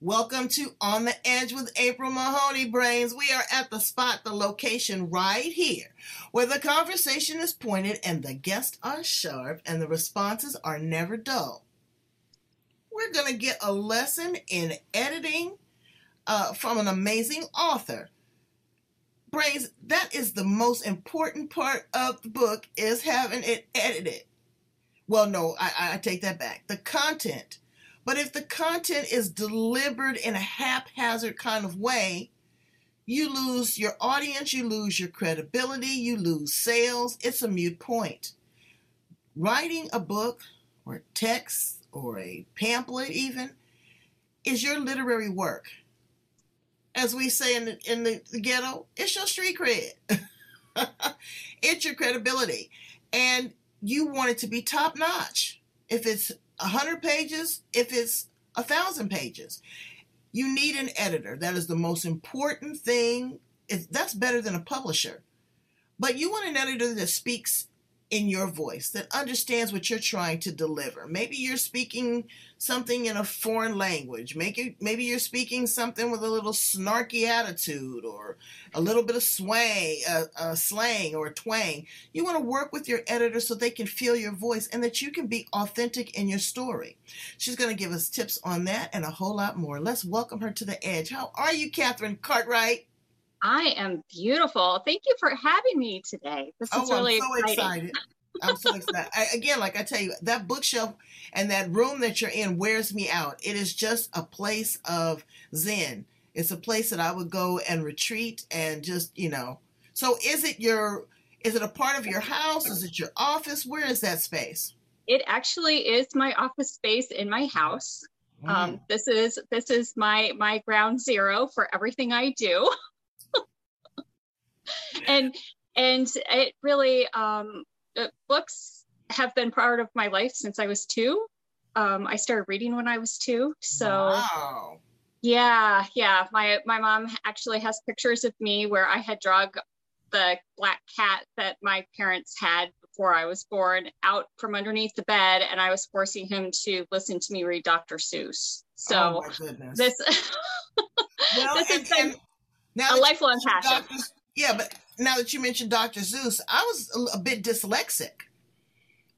Welcome to On the Edge with April Mahoney Brains. We are at the spot, the location right here, where the conversation is pointed and the guests are sharp and the responses are never dull. We're going to get a lesson in editing uh, from an amazing author. Brains, that is the most important part of the book is having it edited. Well, no, I, I take that back. The content but if the content is delivered in a haphazard kind of way, you lose your audience, you lose your credibility, you lose sales. It's a mute point. Writing a book or text or a pamphlet, even, is your literary work. As we say in the, in the, ghetto, it's your street cred. it's your credibility. And you want it to be top notch. If it's 100 pages, if it's a thousand pages. You need an editor. That is the most important thing. That's better than a publisher. But you want an editor that speaks in your voice that understands what you're trying to deliver. Maybe you're speaking something in a foreign language. Maybe maybe you're speaking something with a little snarky attitude or a little bit of sway, uh, uh, slang or twang. You want to work with your editor so they can feel your voice and that you can be authentic in your story. She's going to give us tips on that and a whole lot more. Let's welcome her to the edge. How are you, Kathryn Cartwright? I am beautiful. Thank you for having me today. This is oh, really I'm so exciting. excited. I'm so excited. I, again, like I tell you, that bookshelf and that room that you're in wears me out. It is just a place of zen. It's a place that I would go and retreat and just, you know. So is it your is it a part of your house? Is it your office? Where is that space? It actually is my office space in my house. Mm. Um, this is this is my my ground zero for everything I do. and and it really um, books have been part of my life since I was two. Um, I started reading when I was two, so wow. yeah, yeah. My my mom actually has pictures of me where I had drug the black cat that my parents had before I was born out from underneath the bed, and I was forcing him to listen to me read Dr. Seuss. So oh this well, this and, has been a lifelong passion. Dr. Yeah, but now that you mentioned Dr. Seuss, I was a, bit dyslexic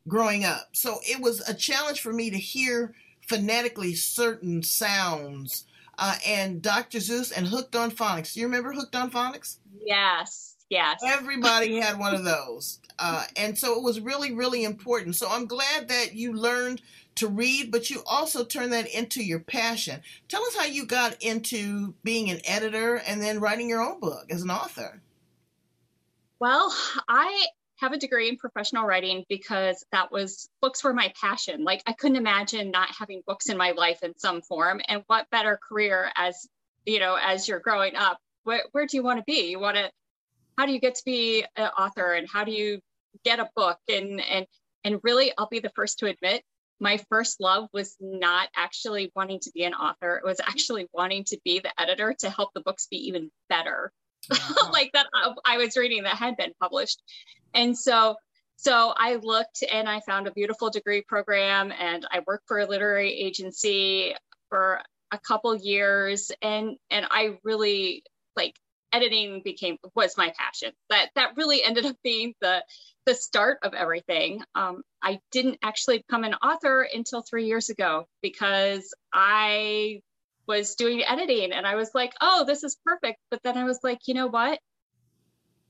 growing up. So it was a challenge for me to hear phonetically certain sounds. Uh, and Dr. Seuss and Hooked on Phonics. Do you remember Hooked on Phonics? Yes, yes. Everybody had one of those. Uh, and so it was really, really important. So I'm glad that you learned to read, but you also turned that into your passion. Tell us how you got into being an editor and then writing your own book as an author. Well, I have a degree in professional writing because that was books were my passion. Like I couldn't imagine not having books in my life in some form. And what better career as you know, as you're growing up, where, where do you want to be? You want to, how do you get to be an author and how do you get a book? And, and, and really, I'll be the first to admit, my first love was not actually wanting to be an author. It was actually wanting to be the editor to help the books be even better. like that I was reading that had been published. And so so I looked and I found a beautiful degree program and I worked for a literary agency for a couple years and and I really like editing became was my passion. That that really ended up being the the start of everything. Um, I didn't actually become an author until three years ago because I was doing editing and I was like, oh, this is perfect. But then I was like, you know what?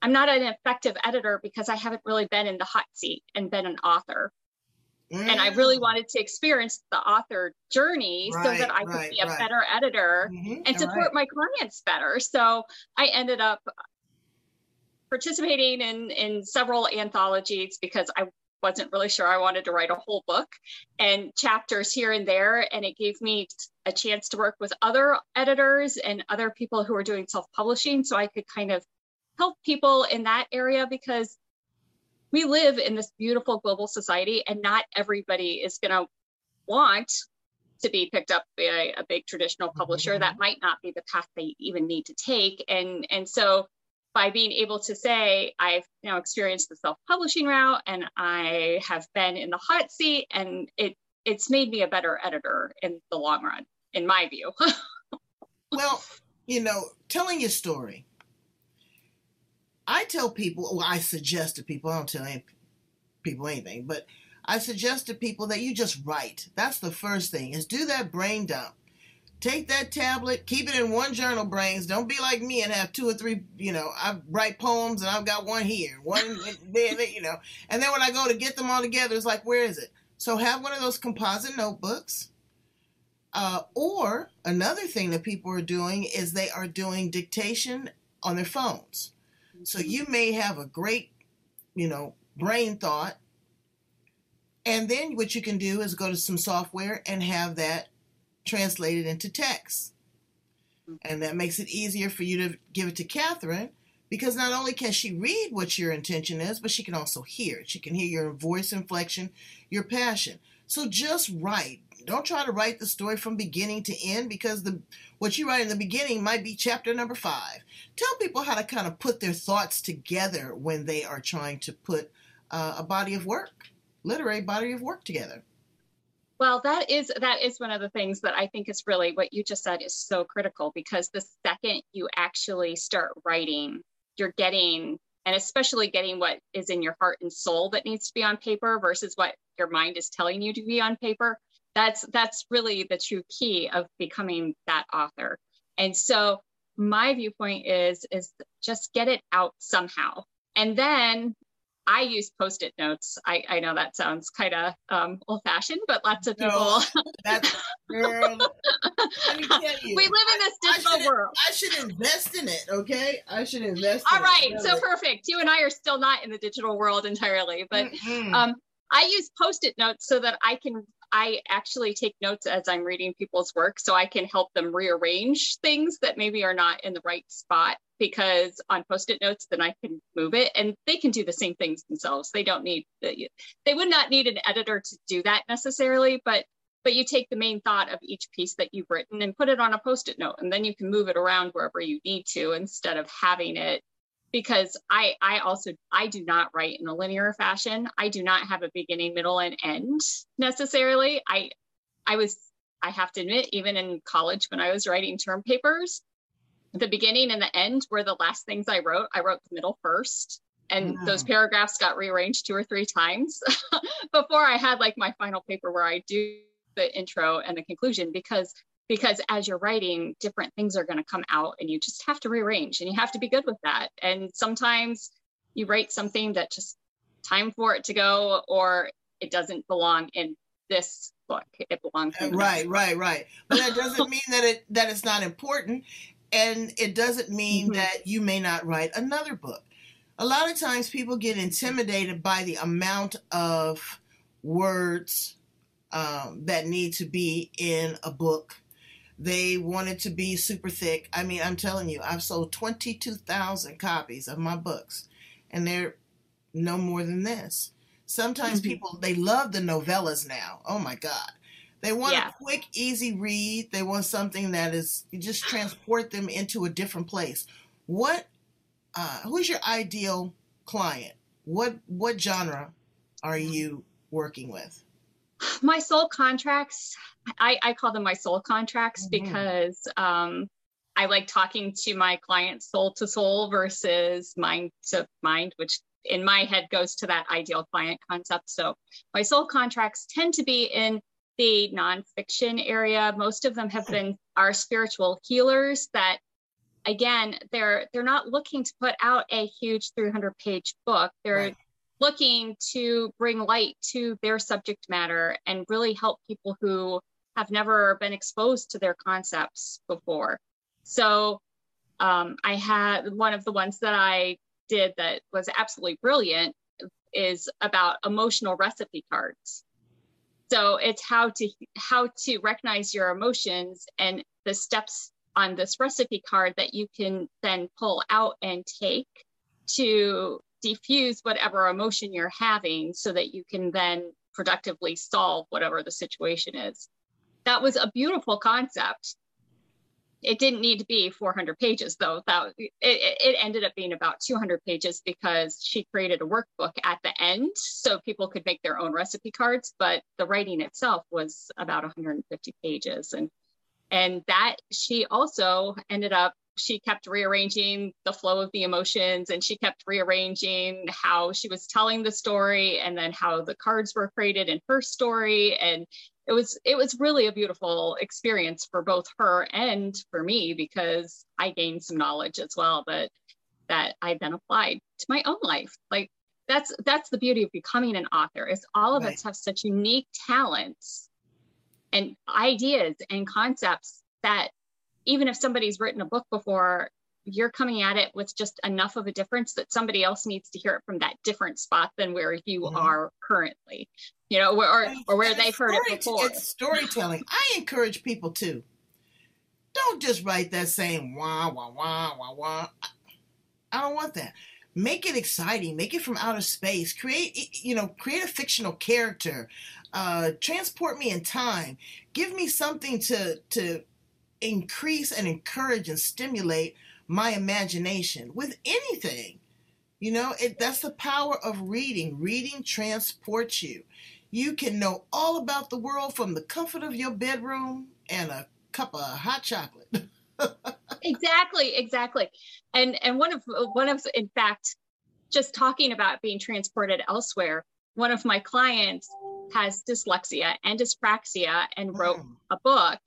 I'm not an effective editor because I haven't really been in the hot seat and been an author. Mm. And I really mm. wanted to experience the author journey right, so that I could right, be a right. better editor mm-hmm. and support my clients better. So I ended up participating in in several anthologies because I wasn't really sure I wanted to write a whole book and chapters here and there. And it gave me a chance to work with other editors and other people who were doing self publishing so I could kind of help people in that area because we live in this beautiful global society and not everybody is going to want to be picked up by a, big traditional publisher mm-hmm. that might not be the path they even need to take and and so by being able to say i've now experienced the self-publishing route and i have been in the hot seat and it it's made me a better editor in the long run in my view. Well you know telling your story. I tell people well i suggest to people i don't tell any people anything but i suggest to people that you just write. That's the first thing is do that brain dump take that tablet, keep it in one journal, brains. Don't be like me and have two or three, you know, I write poems and I've got one here, one there, you know. And then when I go to get them all together, it's like, where is it? So have one of those composite notebooks. Uh, or another thing that people are doing is they are doing dictation on their phones. So mm-hmm. you may have a great, you know, brain thought. And then what you can do is go to some software and have that translated into text. And that makes it easier for you to give it to Kathryn because not only can she read what your intention is, but she can also hear it. She can hear your voice inflection, your passion. So just write. Don't try to write the story from beginning to end because the what you write in the beginning might be chapter number five. Tell people how to kind of put their thoughts together when they are trying to put uh, a body of work, literary body of work together. Well, that is that is one of the things that I think is really what you just said is so critical because the second you actually start writing, you're getting and especially getting what is in your heart and soul that needs to be on paper versus what your mind is telling you to be on paper. That's that's really the true key of becoming that author. And so my viewpoint is is just get it out somehow. And then I use post-it notes. I, I know that sounds kind of um, old-fashioned, but lots of people. No, that's girl. we live in this digital I world. I should invest in it. Okay, I should invest. All right, so perfect. You and I are still not in the digital world entirely, but mm-hmm. um, I use post-it notes so that I can I actually take notes as I'm reading people's work so I can help them rearrange things that maybe are not in the right spot because on post-it notes then I can move it and they can do the same things themselves. They don't need the, they would not need an editor to do that necessarily, but but you take the main thought of each piece that you've written and put it on a post-it note and then you can move it around wherever you need to instead of having it because I I also I do not write in a linear fashion. I do not have a beginning, middle, and end necessarily. I I was I have to admit, even in college when I was writing term papers, the beginning and the end were the last things I wrote. I wrote the middle first. And wow. those paragraphs got rearranged two or three times before I had like my final paper where I do the intro and the conclusion because because as you're writing, different things are going to come out and you just have to rearrange and you have to be good with that. And sometimes you write something that just time for it to go or it doesn't belong in this book. It belongs in right, right, right. But that doesn't mean that it that it's not important, and it doesn't mean mm-hmm. that you may not write another book. A lot of times, people get intimidated by the amount of words um, that need to be in a book they wanted to be super thick. I mean, I'm telling you, I've sold 22,000 copies of my books, and they're no more than this. Sometimes mm-hmm. people, they love the novellas now. Oh my God. They want yeah. a quick, easy read. They want something that is, you just transport them into a different place. What, uh, who's your ideal client? What, what genre are you working with? My soul contracts I, I call them my soul contracts mm-hmm. because um, i like talking to my clients soul to soul versus mind to mind which in my head goes to that ideal client concept. So my soul contracts tend to be in the nonfiction area. Most of them have been our spiritual healers that again they're they're not looking to put out a huge 300 page book. They're right looking to bring light to their subject matter and really help people who have never been exposed to their concepts before. So um, I had one of the ones that I did that was absolutely brilliant is about emotional recipe cards. So it's how to how to recognize your emotions and the steps on this recipe card that you can then pull out and take to diffuse whatever emotion you're having so that you can then productively solve whatever the situation is. That was a beautiful concept. It didn't need to be 400 pages though. That it, it ended up being about 200 pages because she created a workbook at the end so people could make their own recipe cards. But the writing itself was about 150 pages, and and that she also ended up she kept rearranging the flow of the emotions and she kept rearranging how she was telling the story and then how the cards were created in her story and it was it was really a beautiful experience for both her and for me because I gained some knowledge as well that that I then applied to my own life like that's that's the beauty of becoming an author is all of right. us have such unique talents and ideas and concepts that even if somebody's written a book before, you're coming at it with just enough of a difference that somebody else needs to hear it from that different spot than where you mm-hmm. are currently, you know, or, or where they've heard it before. It's storytelling. I encourage people to don't just write that same wah, wah, wah, wah, wah. I don't want that. Make it exciting. Make it from outer space. Create, you know, create a fictional character. Uh, transport me in time. Give me something to to increase and encourage and stimulate my imagination with anything. You know, it, that's the power of reading. Reading transports you. You can know all about the world from the comfort of your bedroom and a cup of hot chocolate. exactly, exactly. And and one of one of in fact just talking about being transported elsewhere, one of my clients has dyslexia and dyspraxia and wrote mm. a book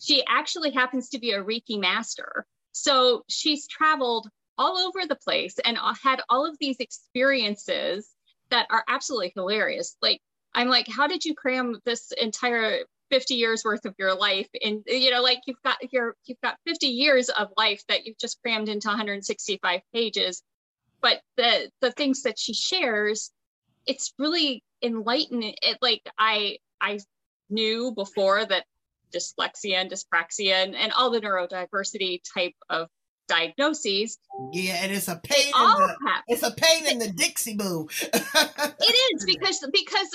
she actually happens to be a Reiki master. So she's traveled all over the place and had all of these experiences that are absolutely hilarious. Like, I'm like, how did you cram this entire 50 years worth of your life in you know like you've got your you've got 50 years of life that you've just crammed into 165 pages but the the things that she shares it's really enlightening it like i i knew before that dyslexia and dyspraxia and, and all the neurodiversity type of diagnoses. Yeah, and it's a pain. in the, it's a pain in the Dixie boo. it is because because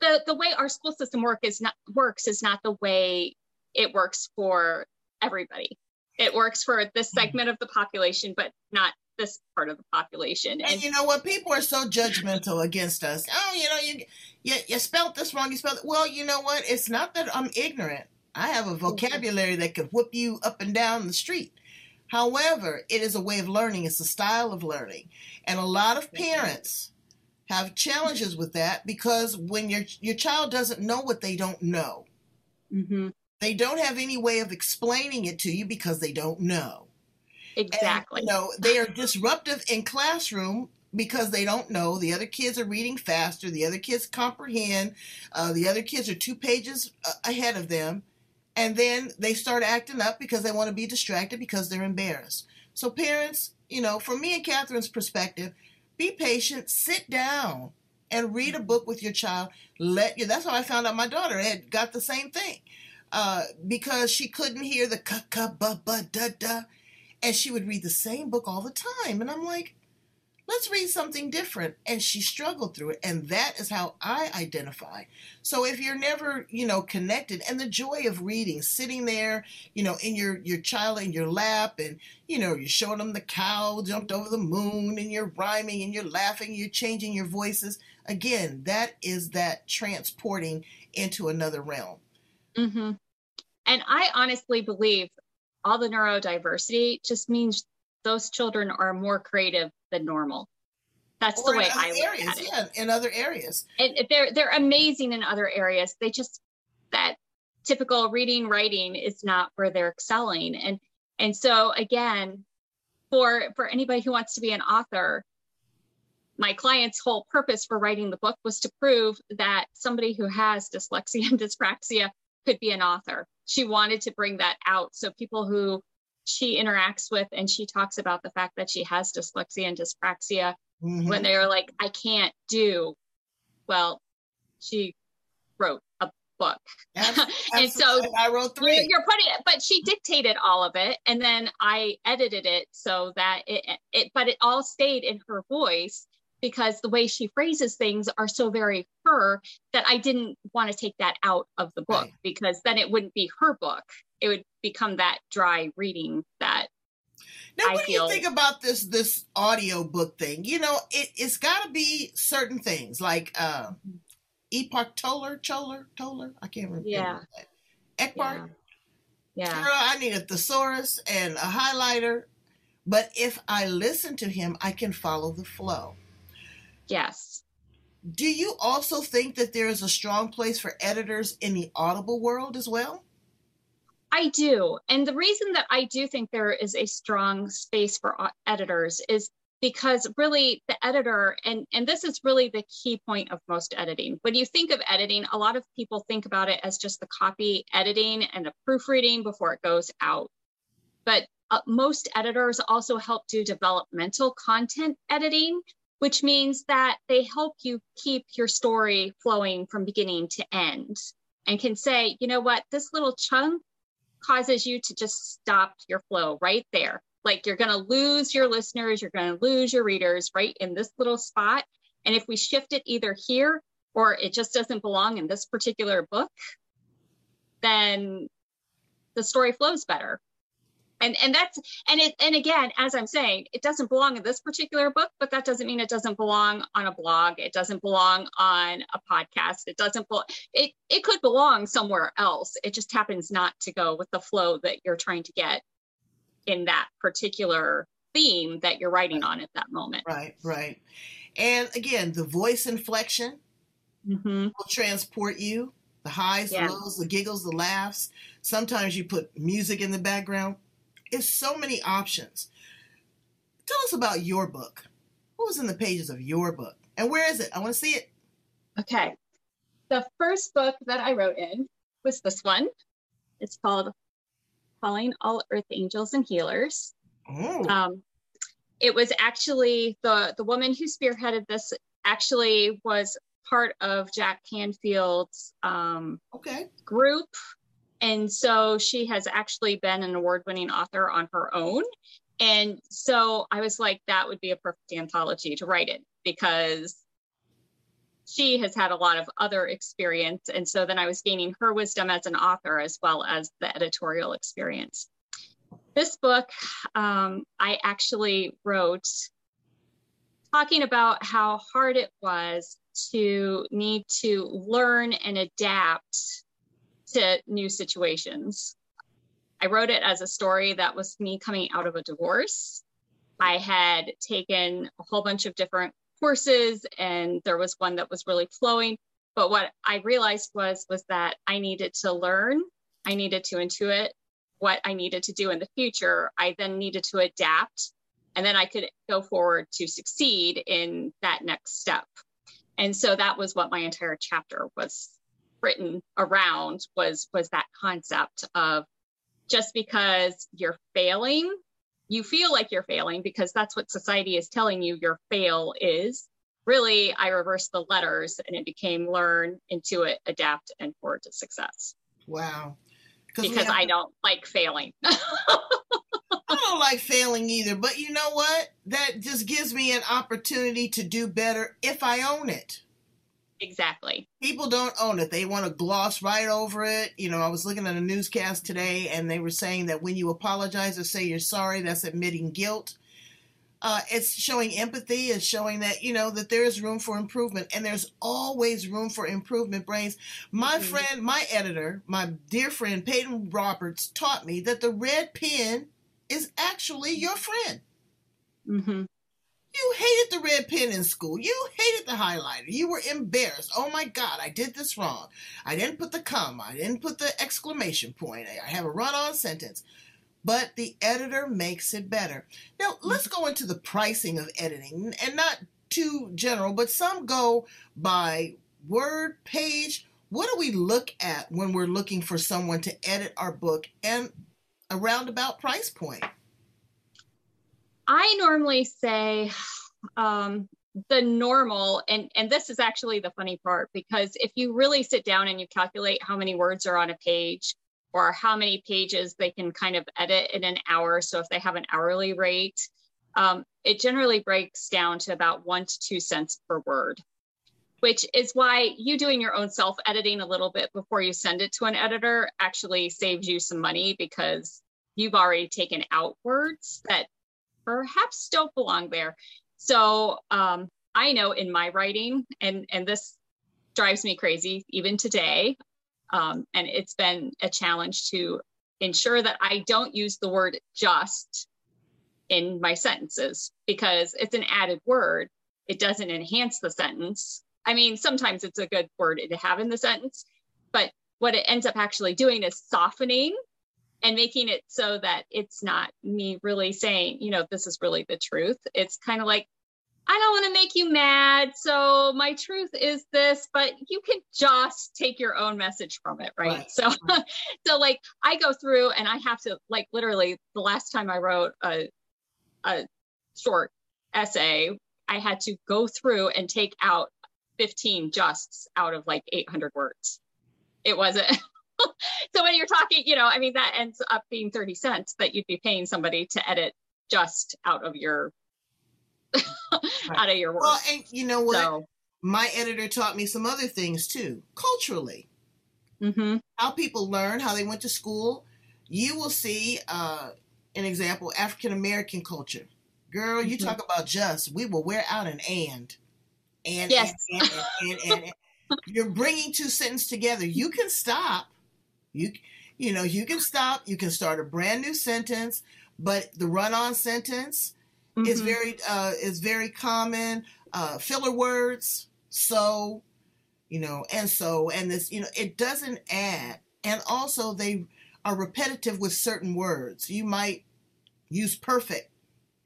the the way our school system work is not works is not the way it works for everybody. It works for this segment of the population, but not this part of the population. And, and, you know what? People are so judgmental against us. Oh, you know, you you, you spelled this wrong. You spelled it. Well, you know what? It's not that I'm ignorant. I have a vocabulary that could whip you up and down the street. However, it is a way of learning, it's a style of learning. And a lot of parents have challenges with that because when your your child doesn't know what they don't know, mm-hmm. they don't have any way of explaining it to you because they don't know. Exactly. And, you know, they are disruptive in classroom because they don't know. The other kids are reading faster. The other kids comprehend. Uh, the other kids are two pages uh, ahead of them and then they start acting up because they want to be distracted because they're embarrassed. So, parents, you know, from me and Kathryn's perspective, be patient, sit down and read a book with your child. Let you. That's how I found out my daughter had got the same thing uh, because she couldn't hear the ka ka ba ba da da, and she would read the same book all the time. And I'm like, let's read something different. And she struggled through it. And that is how I identify. So if you're never, you know, connected and the joy of reading, sitting there, you know, in your, your child in your lap and, you know, you're showing them the cow jumped over the moon and you're rhyming and you're laughing, you're changing your voices. Again, that is that transporting into another realm. Mm-hmm. And I honestly believe all the neurodiversity just means those children are more creative than normal. That's or the way I look areas, at it. Yeah, in other areas. And they're they're amazing in other areas. They just that typical reading writing is not where they're excelling. And and so again, for for anybody who wants to be an author, my client's whole purpose for writing the book was to prove that somebody who has dyslexia and dyspraxia could be an author. She wanted to bring that out so people who she interacts with and she talks about the fact that she has dyslexia and dyspraxia mm-hmm. when they were like i can't do well she wrote a book. and so I wrote three. You're, you're putting it, but she dictated all of it, and then I edited it so that it, it, but it all stayed in her voice because the way she phrases things are so very her that I didn't want to take that out of the book right. because then it wouldn't be her book. It would become that dry reading that now, I what do you think about this this audio book thing? You know, it, it's got to be certain things like uh, Epoch Toller, Choller, Toller. I can't remember. Yeah. Eckhart. Yeah. yeah. Girl, I need a thesaurus and a highlighter. But if I listen to him, I can follow the flow. Yes. Do you also think that there is a strong place for editors in the audible world as well? I do. And the reason that I do think there is a strong space for editors is because really the editor and and this is really the key point of most editing. When you think of editing a lot of people think about it as just the copy editing and the proofreading before it goes out. But uh, most editors also help do developmental content editing which means that they help you keep your story flowing from beginning to end and can say you know what? This little chunk causes you to just stop your flow right there like you're going to lose your listeners, you're going to lose your readers right in this little spot. And if we shift it either here or it just doesn't belong in this particular book, then the story flows better. And and that's and it and again, as I'm saying, it doesn't belong in this particular book, but that doesn't mean it doesn't belong on a blog. It doesn't belong on a podcast. It doesn't belong. It it could belong somewhere else. It just happens not to go with the flow that you're trying to get in that particular theme that you're writing on at that moment. Right, right. And again, the voice inflection mm-hmm. will transport you. The highs, yeah. the lows, the giggles, the laughs. Sometimes you put music in the background. It's so many options. Tell us about your book. What was in the pages of your book? And where is it? I want to see it. Okay. The first book that I wrote in was this one. It's called calling all earth angels and healers. Oh. Um, it was actually the the woman who spearheaded this actually was part of Jack Canfield's um, okay. group. And so she has actually been an award winning author on her own. And so I was like, that would be a perfect anthology to write it because she has had a lot of other experience. And so then I was gaining her wisdom as an author as well as the editorial experience. This book, um, I actually wrote talking about how hard it was to need to learn and adapt to new situations. I wrote it as a story that was me coming out of a divorce. I had taken a whole bunch of different courses and there was one that was really flowing but what i realized was was that i needed to learn i needed to intuit what i needed to do in the future i then needed to adapt and then i could go forward to succeed in that next step and so that was what my entire chapter was written around was was that concept of just because you're failing you feel like you're failing because that's what society is telling you your fail is. Really, I reversed the letters and it became learn, intuit, adapt, and forward to success. Wow. Because I don't like failing. I don't like failing either, but you know what? That just gives me an opportunity to do better if I own it. Exactly. People don't own it. They want to gloss right over it. You know, I was looking at a newscast today and they were saying that when you apologize or say you're sorry, that's admitting guilt. Uh, it's showing empathy. It's showing that, you know, that there is room for improvement. And there's always room for improvement, Brains. My mm-hmm. friend, my editor, my dear friend, Peyton Roberts, taught me that the red pen is actually your friend. Mm-hmm. You hated the red pen in school. You hated the highlighter. You were embarrassed. Oh my God, I did this wrong. I didn't put the comma. I didn't put the exclamation point. I have a run on sentence. But the editor makes it better. Now, mm. let's go into the pricing of editing and not too general, but some go by word, page. What do we look at when we're looking for someone to edit our book and a roundabout price point? I normally say um, the normal and and this is actually the funny part because if you really sit down and you calculate how many words are on a page or how many pages they can kind of edit in an hour so if they have an hourly rate um, it generally breaks down to about one to two cents per word which is why you doing your own self editing a little bit before you send it to an editor actually saves you some money because you've already taken out words that perhaps don't belong there so um, I know in my writing, and and this drives me crazy even today, um, and it's been a challenge to ensure that I don't use the word just in my sentences because it's an added word. It doesn't enhance the sentence. I mean, sometimes it's a good word to have in the sentence, but what it ends up actually doing is softening and making it so that it's not me really saying, you know, this is really the truth. It's kind of like, I don't want to make you mad. So my truth is this, but you can just take your own message from it. Right. right. So, right. so like I go through and I have to like literally the last time I wrote a, a short essay, I had to go through and take out 15 justs out of like 800 words. It wasn't. so when you're talking, you know, I mean, that ends up being 30 cents that you'd be paying somebody to edit just out of your out of your work. Well, and you know what? So, My editor taught me some other things too, culturally. Mm-hmm. How people learn, how they went to school. You will see uh, an example African American culture. Girl, mm-hmm. you talk about just, we will wear out an and. And, yes. and, and, and, and you're bringing two sentences together. You can stop. You you know you can stop. You can start a brand new sentence, but the run-on sentence mm-hmm. is very uh, is very common. Uh, filler words, so you know, and so and this, you know, it doesn't add, and also they are repetitive with certain words. You might use perfect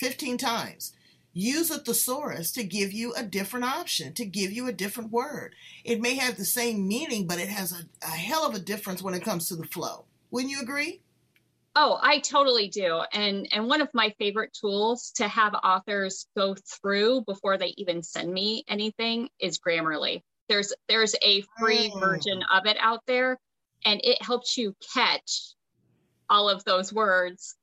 15 times. Use a thesaurus to give you a different option, to give you a different word. It may have the same meaning, but it has a, a hell of a difference when it comes to the flow. Wouldn't you agree? Oh, I totally do. And and one of my favorite tools to have authors go through before they even send me anything is Grammarly. There's there's a free oh. version of it out there and it helps you catch all of those words,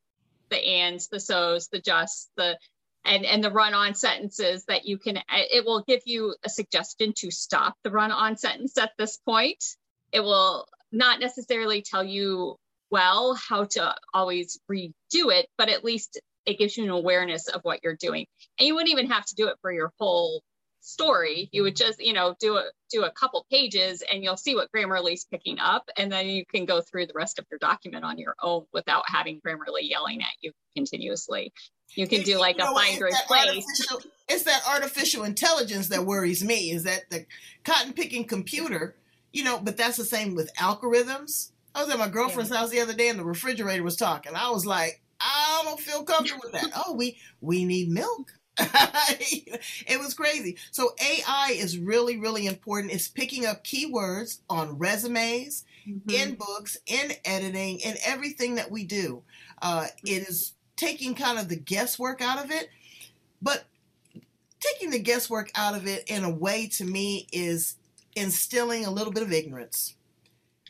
the ands, the so's, the just, the and and the run on sentences that you can it will give you a suggestion to stop the run on sentence at this point. It will not necessarily tell you well how to always redo it, but at least it gives you an awareness of what you're doing. And you wouldn't even have to do it for your whole story. You would just, you know, do a do a couple pages and you'll see what Grammarly's picking up. And then you can go through the rest of your document on your own without having Grammarly yelling at you continuously. You can do like you know, a find place. It's that artificial intelligence that worries me, is that the cotton picking computer, you know, but that's the same with algorithms I was at my girlfriend's yeah. house the other day and the refrigerator was talking. I was like, I don't feel comfortable with that. Oh, we we need milk. it was crazy. So AI is really, really important. It's picking up keywords on resumes, mm-hmm. in books, in editing, in everything that we do. Uh, it is taking kind of the guesswork out of it, but taking the guesswork out of it in a way to me is instilling a little bit of ignorance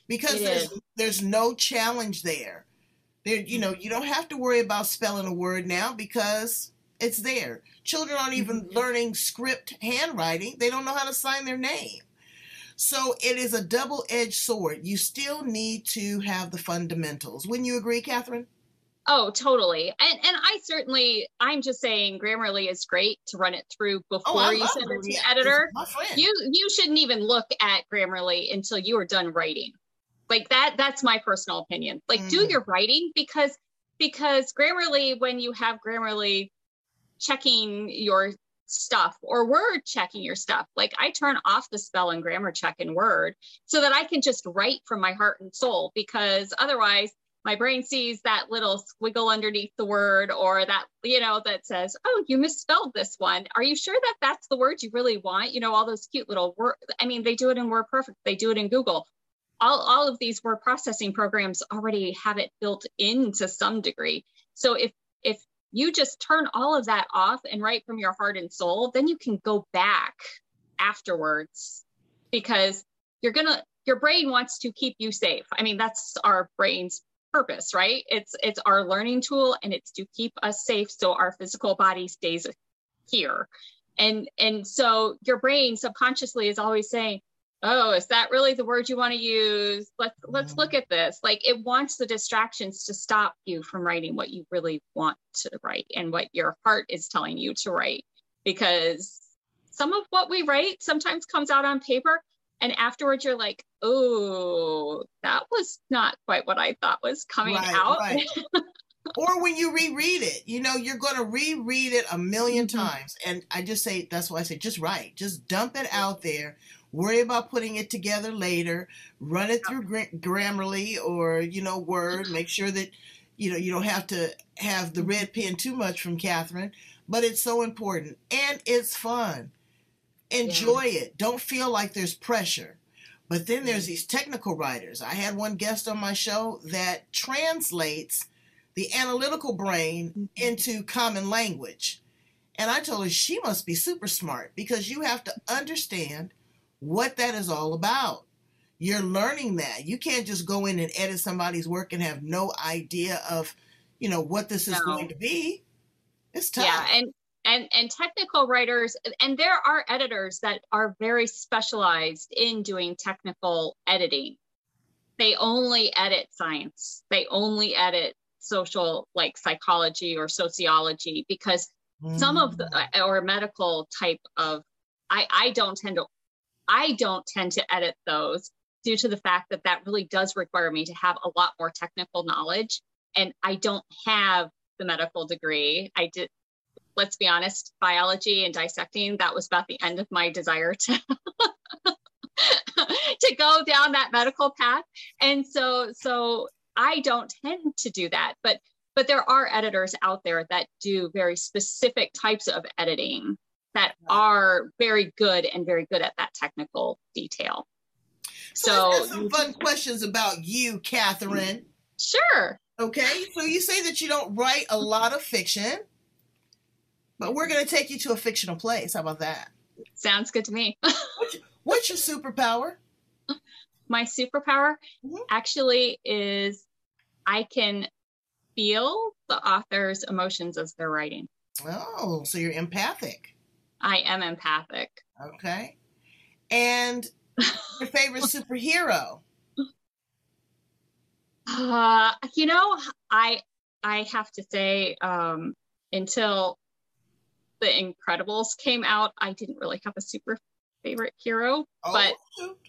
because there's, there's no challenge there. There, you know, you don't have to worry about spelling a word now because it's there. Children aren't even mm-hmm. learning script handwriting. They don't know how to sign their name. So it is a double-edged sword. You still need to have the fundamentals. Wouldn't you agree, Kathryn? Oh, totally. And and I certainly I'm just saying Grammarly is great to run it through oh, before oh, you send it to the editor. You you shouldn't even look at Grammarly until you are done writing like that that's my personal opinion like mm. do your writing because because grammarly when you have grammarly checking your stuff or word checking your stuff like i turn off the spell and grammar check in word so that i can just write from my heart and soul because otherwise my brain sees that little squiggle underneath the word or that you know that says oh you misspelled this one are you sure that that's the word you really want you know all those cute little words i mean they do it in word perfect they do it in google all, all of these word processing programs already have it built in to some degree. So if if you just turn all of that off and write from your heart and soul, then you can go back afterwards because you're to your brain wants to keep you safe. I mean, that's our brain's purpose, right? It's it's our learning tool and it's to keep us safe so our physical body stays here. And and so your brain subconsciously is always saying, "Oh, is that really the word you want to use? Let's let's look at this." Like it wants the distractions to stop you from writing what you really want to write and what your heart is telling you to write because some of what we write sometimes comes out on paper and afterwards you're like oh that was not quite what i thought was coming right, out right. or when you reread it you know you're going to reread it a 1000000 mm-hmm. times and i just say that's why i say just write just dump it out there worry about putting it together later run it through grammarly or you know word make sure that you know you don't have to have the mm-hmm. red pen too much from kathryn but it's so important and it's fun Enjoy yeah. it. Don't feel like there's pressure. But then there's these technical writers. I had one guest on my show that translates the analytical brain mm-hmm. into common language. And I told her she must be super smart because you have to understand what that is all about. You're learning that. You can't just go in and edit somebody's work and have no idea of, you know, what this is no. going to be. It's tough. Yeah, and and and technical writers and there are editors that are very specialized in doing technical editing they only edit science they only edit social like psychology or sociology because mm. some of the mm. or medical type of i i don't tend to i don't tend to edit those due to the fact that that really does require me to have a lot more technical knowledge and i don't have the medical degree i did let's be honest, biology and dissecting, that was about the end of my desire to to go down that medical path. And so so I don't tend to do that, but but there are editors out there that do very specific types of editing that are very good and very good at that technical detail. So, so some fun questions about you, Kathryn. Sure. Okay. So you say that you don't write a lot of fiction. But we're going to take you to a fictional place. How about that? Sounds good to me. what's, your, what's, your, superpower? My superpower mm-hmm. actually is I can feel the author's emotions as they're writing. Oh, so you're empathic. I am empathic. Okay. And your favorite superhero? Uh, you know, I I have to say, um, until the Incredibles came out, I didn't really have a super favorite hero. Oh. But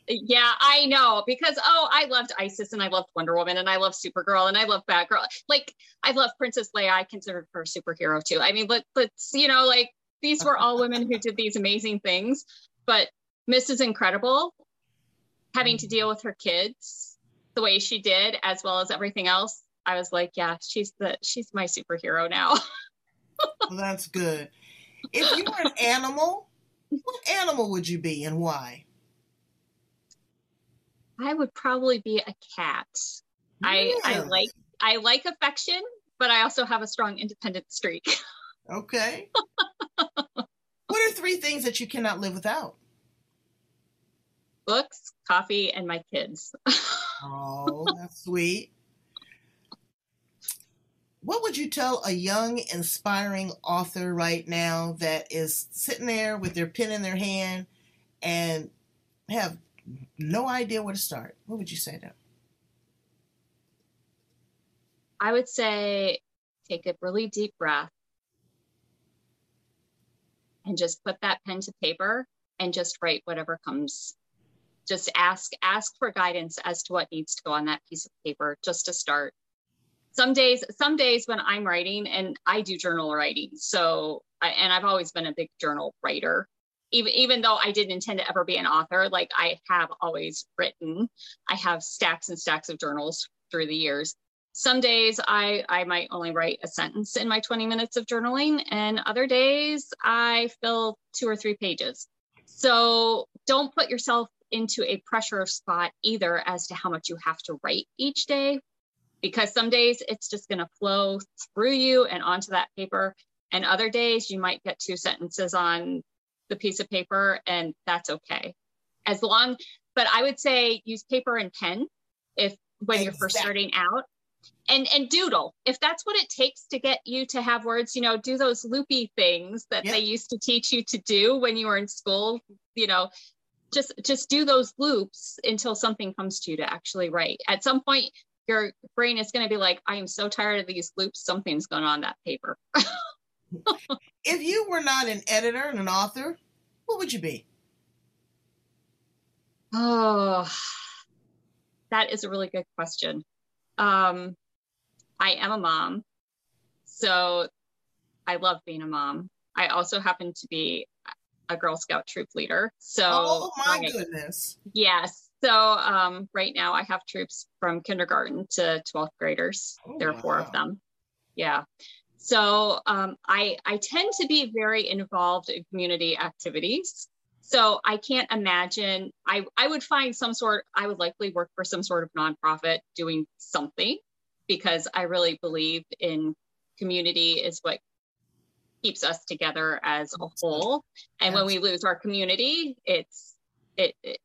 yeah, I know because oh, I loved Isis and I loved Wonder Woman and I love Supergirl and I love Batgirl. Like I love Princess Leia. I considered her a superhero too. I mean, let, let's you know, like these were all women who did these amazing things. But Mrs. Incredible, having to deal with her kids the way she did, as well as everything else, I was like, yeah, she's the she's my superhero now. well, that's good. If you were an animal, what animal would you be and why? I would probably be a cat. Yeah. I, I like I like affection, but I also have a strong independent streak. Okay. what are three things that you cannot live without? Books, coffee, and my kids. oh, that's sweet what would you tell a young, inspiring author right now that is sitting there with their pen in their hand and have no idea where to start? What would you say to them? I would say take a really deep breath and just put that pen to paper and just write whatever comes just ask ask for guidance as to what needs to go on that piece of paper just to start some days some days when i'm writing and i do journal writing so I, and i've always been a big journal writer. Even even though i didn't intend to ever be an author like i have always written. I have stacks and stacks of journals through the years. Some days i i might only write a sentence in my 20 minutes of journaling and other days i fill two or three pages. So don't put yourself into a pressure spot either as to how much you have to write each day because some days it's just going to flow through you and onto that paper. And other days you might get two sentences on the piece of paper, and that's okay. As long, but I would say use paper and pen if when exactly. you're first starting out and and doodle if that's what it takes to get you to have words you know do those loopy things that yep. they used to teach you to do when you were in school you know just just do those loops until something comes to you to actually write at some point your brain is going to be like i am so tired of these loops something's going on that paper if you were not an editor and an author what would you be oh that is a really good question um I am a mom. So I love being a mom. I also happen to be a Girl Scout troop leader. So Oh my I, goodness. Yes. So um, right now I have troops from kindergarten to 12th graders. Oh, there are wow. four of them. Yeah. So um, I I tend to be very involved in community activities. So I can't imagine I I would find some sort I would likely work for some sort of nonprofit doing something because I really believe in community is what keeps us together as a whole. And when we lose our community, it's it, it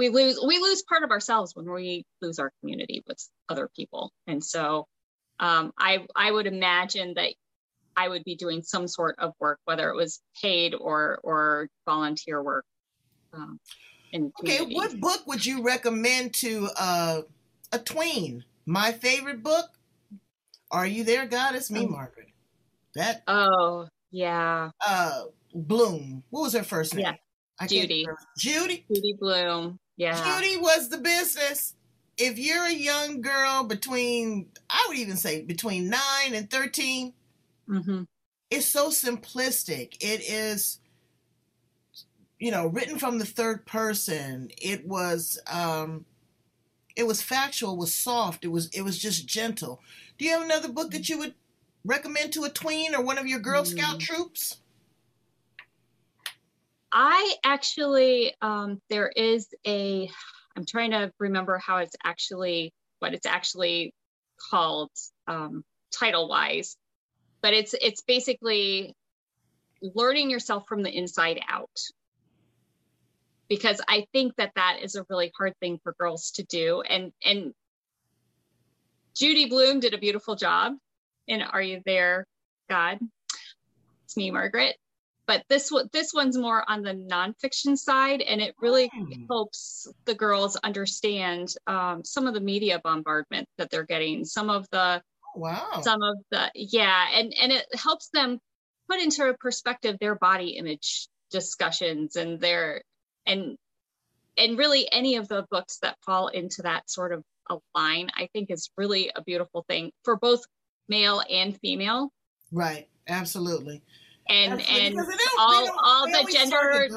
we lose we lose part of ourselves when we lose our community with other people. And so um, I I would imagine that I would be doing some sort of work, whether it was paid or or volunteer work. Um, okay, what book would you recommend to uh, a tween? My favorite book, Are You There, God? It's me, oh. Margaret. That. Oh, yeah. Uh, Blume. What was her first name? Yeah. I Judy. Judy. Judy Blume. Yeah. Judy was the business. If you're a young girl between, I would even say between nine and 13, mm-hmm. it's so simplistic. It is, you know, written from the third person. It was, um, it was factual, it was soft, it was it was just gentle. Do you have another book that you would recommend to a tween or one of your Girl Scout mm. troops? I actually um, there is a I'm trying to remember how it's actually what it's actually called um, title wise, but it's it's basically learning yourself from the inside out because I think that that is a really hard thing for girls to do. And and Judy Blume did a beautiful job in Are You There, God? It's me, Margaret. But this one, this one's more on the nonfiction side, and it really mm. helps the girls understand um, some of the media bombardment that they're getting, some of the wow, some of the yeah, and and it helps them put into a perspective their body image discussions and their and and really any of the books that fall into that sort of a line i think is really a beautiful thing for both male and female. Right. Absolutely and absolutely. and all all the gender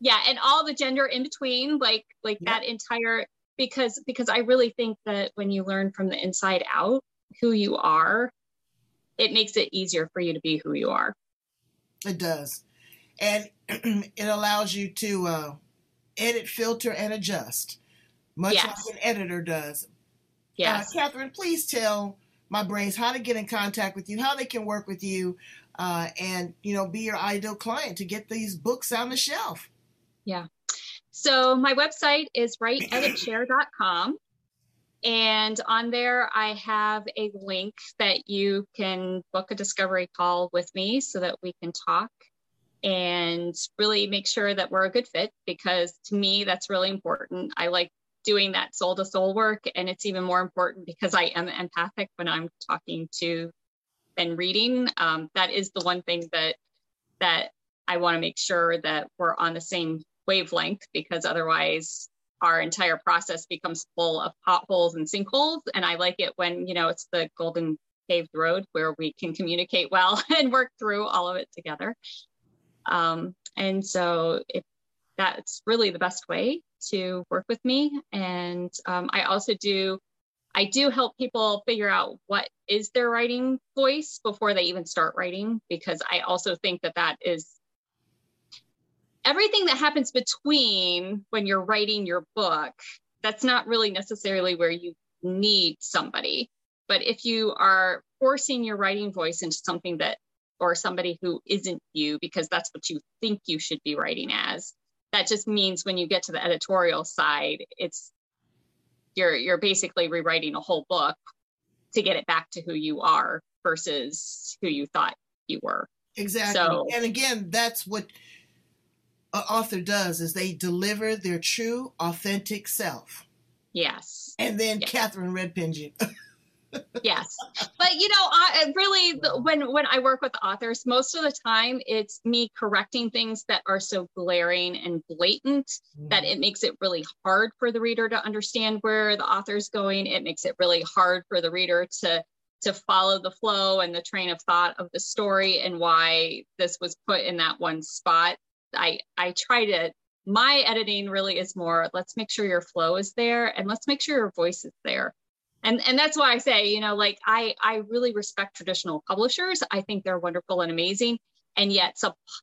yeah and all the gender in between like like that entire because because i really think that when you learn from the inside out who you are it makes it easier for you to be who you are it does and it allows you to uh, edit, filter, and adjust, much yes. like an editor does. Uh, yes. Uh, Kathryn, please tell my brains how to get in contact with you, how they can work with you, uh, and you know, be your ideal client to get these books on the shelf. Yeah. So my website is writeeditshare.com. And on there, I have a link that you can book a discovery call with me so that we can talk and really make sure that we're a good fit because to me that's really important i like doing that soul to soul work and it's even more important because i am empathic when i'm talking to and reading um, that is the one thing that that i want to make sure that we're on the same wavelength because otherwise our entire process becomes full of potholes and sinkholes and i like it when you know it's the golden paved road where we can communicate well and work through all of it together um, and so if that's really the best way to work with me. And um, I also do, I do help people figure out what is their writing voice before they even start writing, because I also think that that is everything that happens between when you're writing your book. That's not really necessarily where you need somebody. But if you are forcing your writing voice into something that, or somebody who isn't you, because that's what you think you should be writing as, that just means when you get to the editorial side, it's you're you're basically rewriting a whole book to get it back to who you are versus who you thought you were. Exactly. So, and again, that's what an author does is they deliver their true, authentic self. Yes. And then yes. Kathryn Red. yes. But you know I, really when when i work with authors most of the time it's me correcting things that are so glaring and blatant mm. that it makes it really hard for the reader to understand where the author's going. It makes it really hard for the reader to to follow the flow and the train of thought of the story and why this was put in that one spot. I i try to my editing really is more let's make sure your flow is there and let's make sure your voice is there and and that's why i say you know like i i really respect traditional publishers. I think they're wonderful and amazing. And yet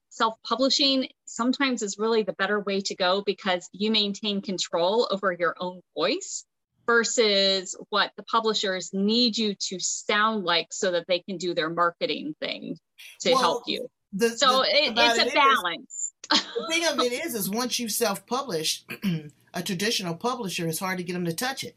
self-publishing sometimes is really the better way to go because you maintain control over your own voice versus what the publishers need you to sound like so that they can do their marketing thing to well, help you. the, so the, it, it's a it balance. Is, the thing of it is is once you self-publish a traditional publisher it's hard to get them to touch it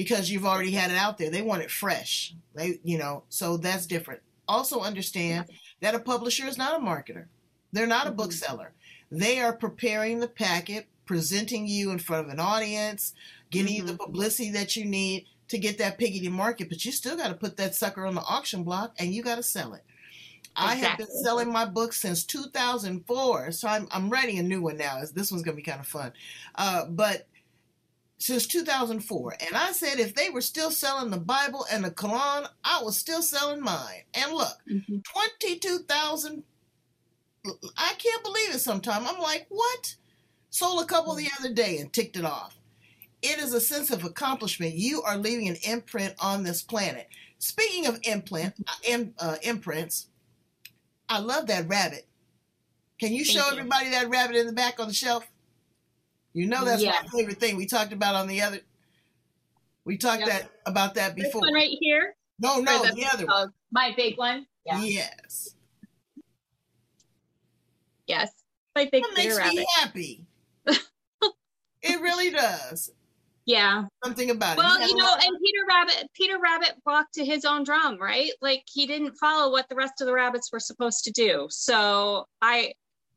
because you've already had it out there. They want it fresh. They, you know, so that's different. Also understand that a publisher is not a marketer. They're not a mm-hmm. bookseller. They are preparing the packet, presenting you in front of an audience, getting mm-hmm. you the mm-hmm. publicity that you need to get that piggy to market, but you still got to put that sucker on the auction block and you got to sell it. Exactly. I have been selling my book since 2004, so I'm, I'm writing a new one now. This one's going to be kind of fun. Uh, but since 2004. And I said if they were still selling the Bible and the Quran, I was still selling mine. And look, mm-hmm. 22,000. I can't believe it sometimes. I'm like, what? Sold a couple the other day and ticked it off. It is a sense of accomplishment. You are leaving an imprint on this planet. Speaking of imprint, mm-hmm. uh, imprints, I love that rabbit. Can you Thank show you. everybody that rabbit in the back on the shelf? You know that's my favorite thing. We talked about on the other. We talked yep. that about that before. This one right here. No, no, the, the, other oh, one. Oh, my big one. Yeah. Yes. Yes. My big that makes rabbit. me happy. it really does. Yeah. Something about well, it. Well, you know, and Peter Rabbit, Peter Rabbit walked to his own drum, right? Like he didn't follow what the rest of the rabbits were supposed to do. So I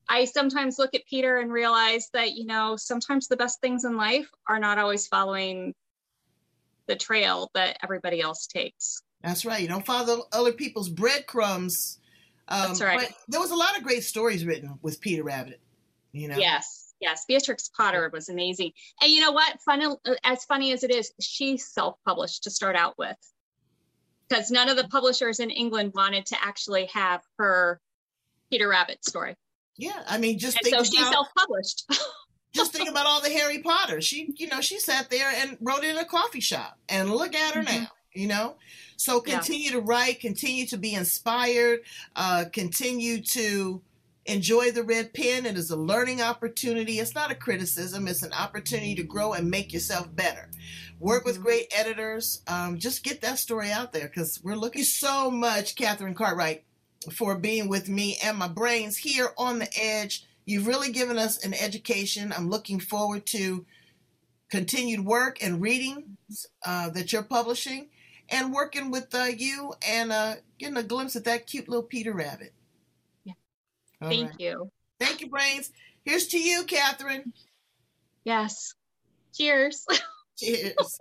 I sometimes look at Peter and realize that, you know, sometimes the best things in life are not always following the trail that everybody else takes. That's right. You don't follow other people's breadcrumbs. Um, That's right. there was a lot of great stories written with Peter Rabbit. You know. Yes. Yes. Beatrix Potter was amazing. And you know what? Funny, as funny as it is, she self-published to start out with, because none of the publishers in England wanted to actually have her Peter Rabbit story. Yeah, I mean, just and think so she about, self-published. just think about all the Harry Potter. She, you know, she sat there and wrote in a coffee shop, and look at her mm-hmm. now. You know, so continue yeah. to write, continue to be inspired, uh, continue to enjoy the red pen. It is a learning opportunity. It's not a criticism. It's an opportunity to grow and make yourself better. Work with mm-hmm. great editors. Um, just get that story out there because we're looking so much, Kathryn Cartwright for being with me and my brains here on the edge. You've really given us an education. I'm looking forward to continued work and readings uh, that you're publishing and working with uh, you and uh, getting a glimpse at that cute little Peter Rabbit. Yeah. All Thank right. you. Thank you, Brains. Here's to you, Kathryn. Yes. Cheers. Cheers.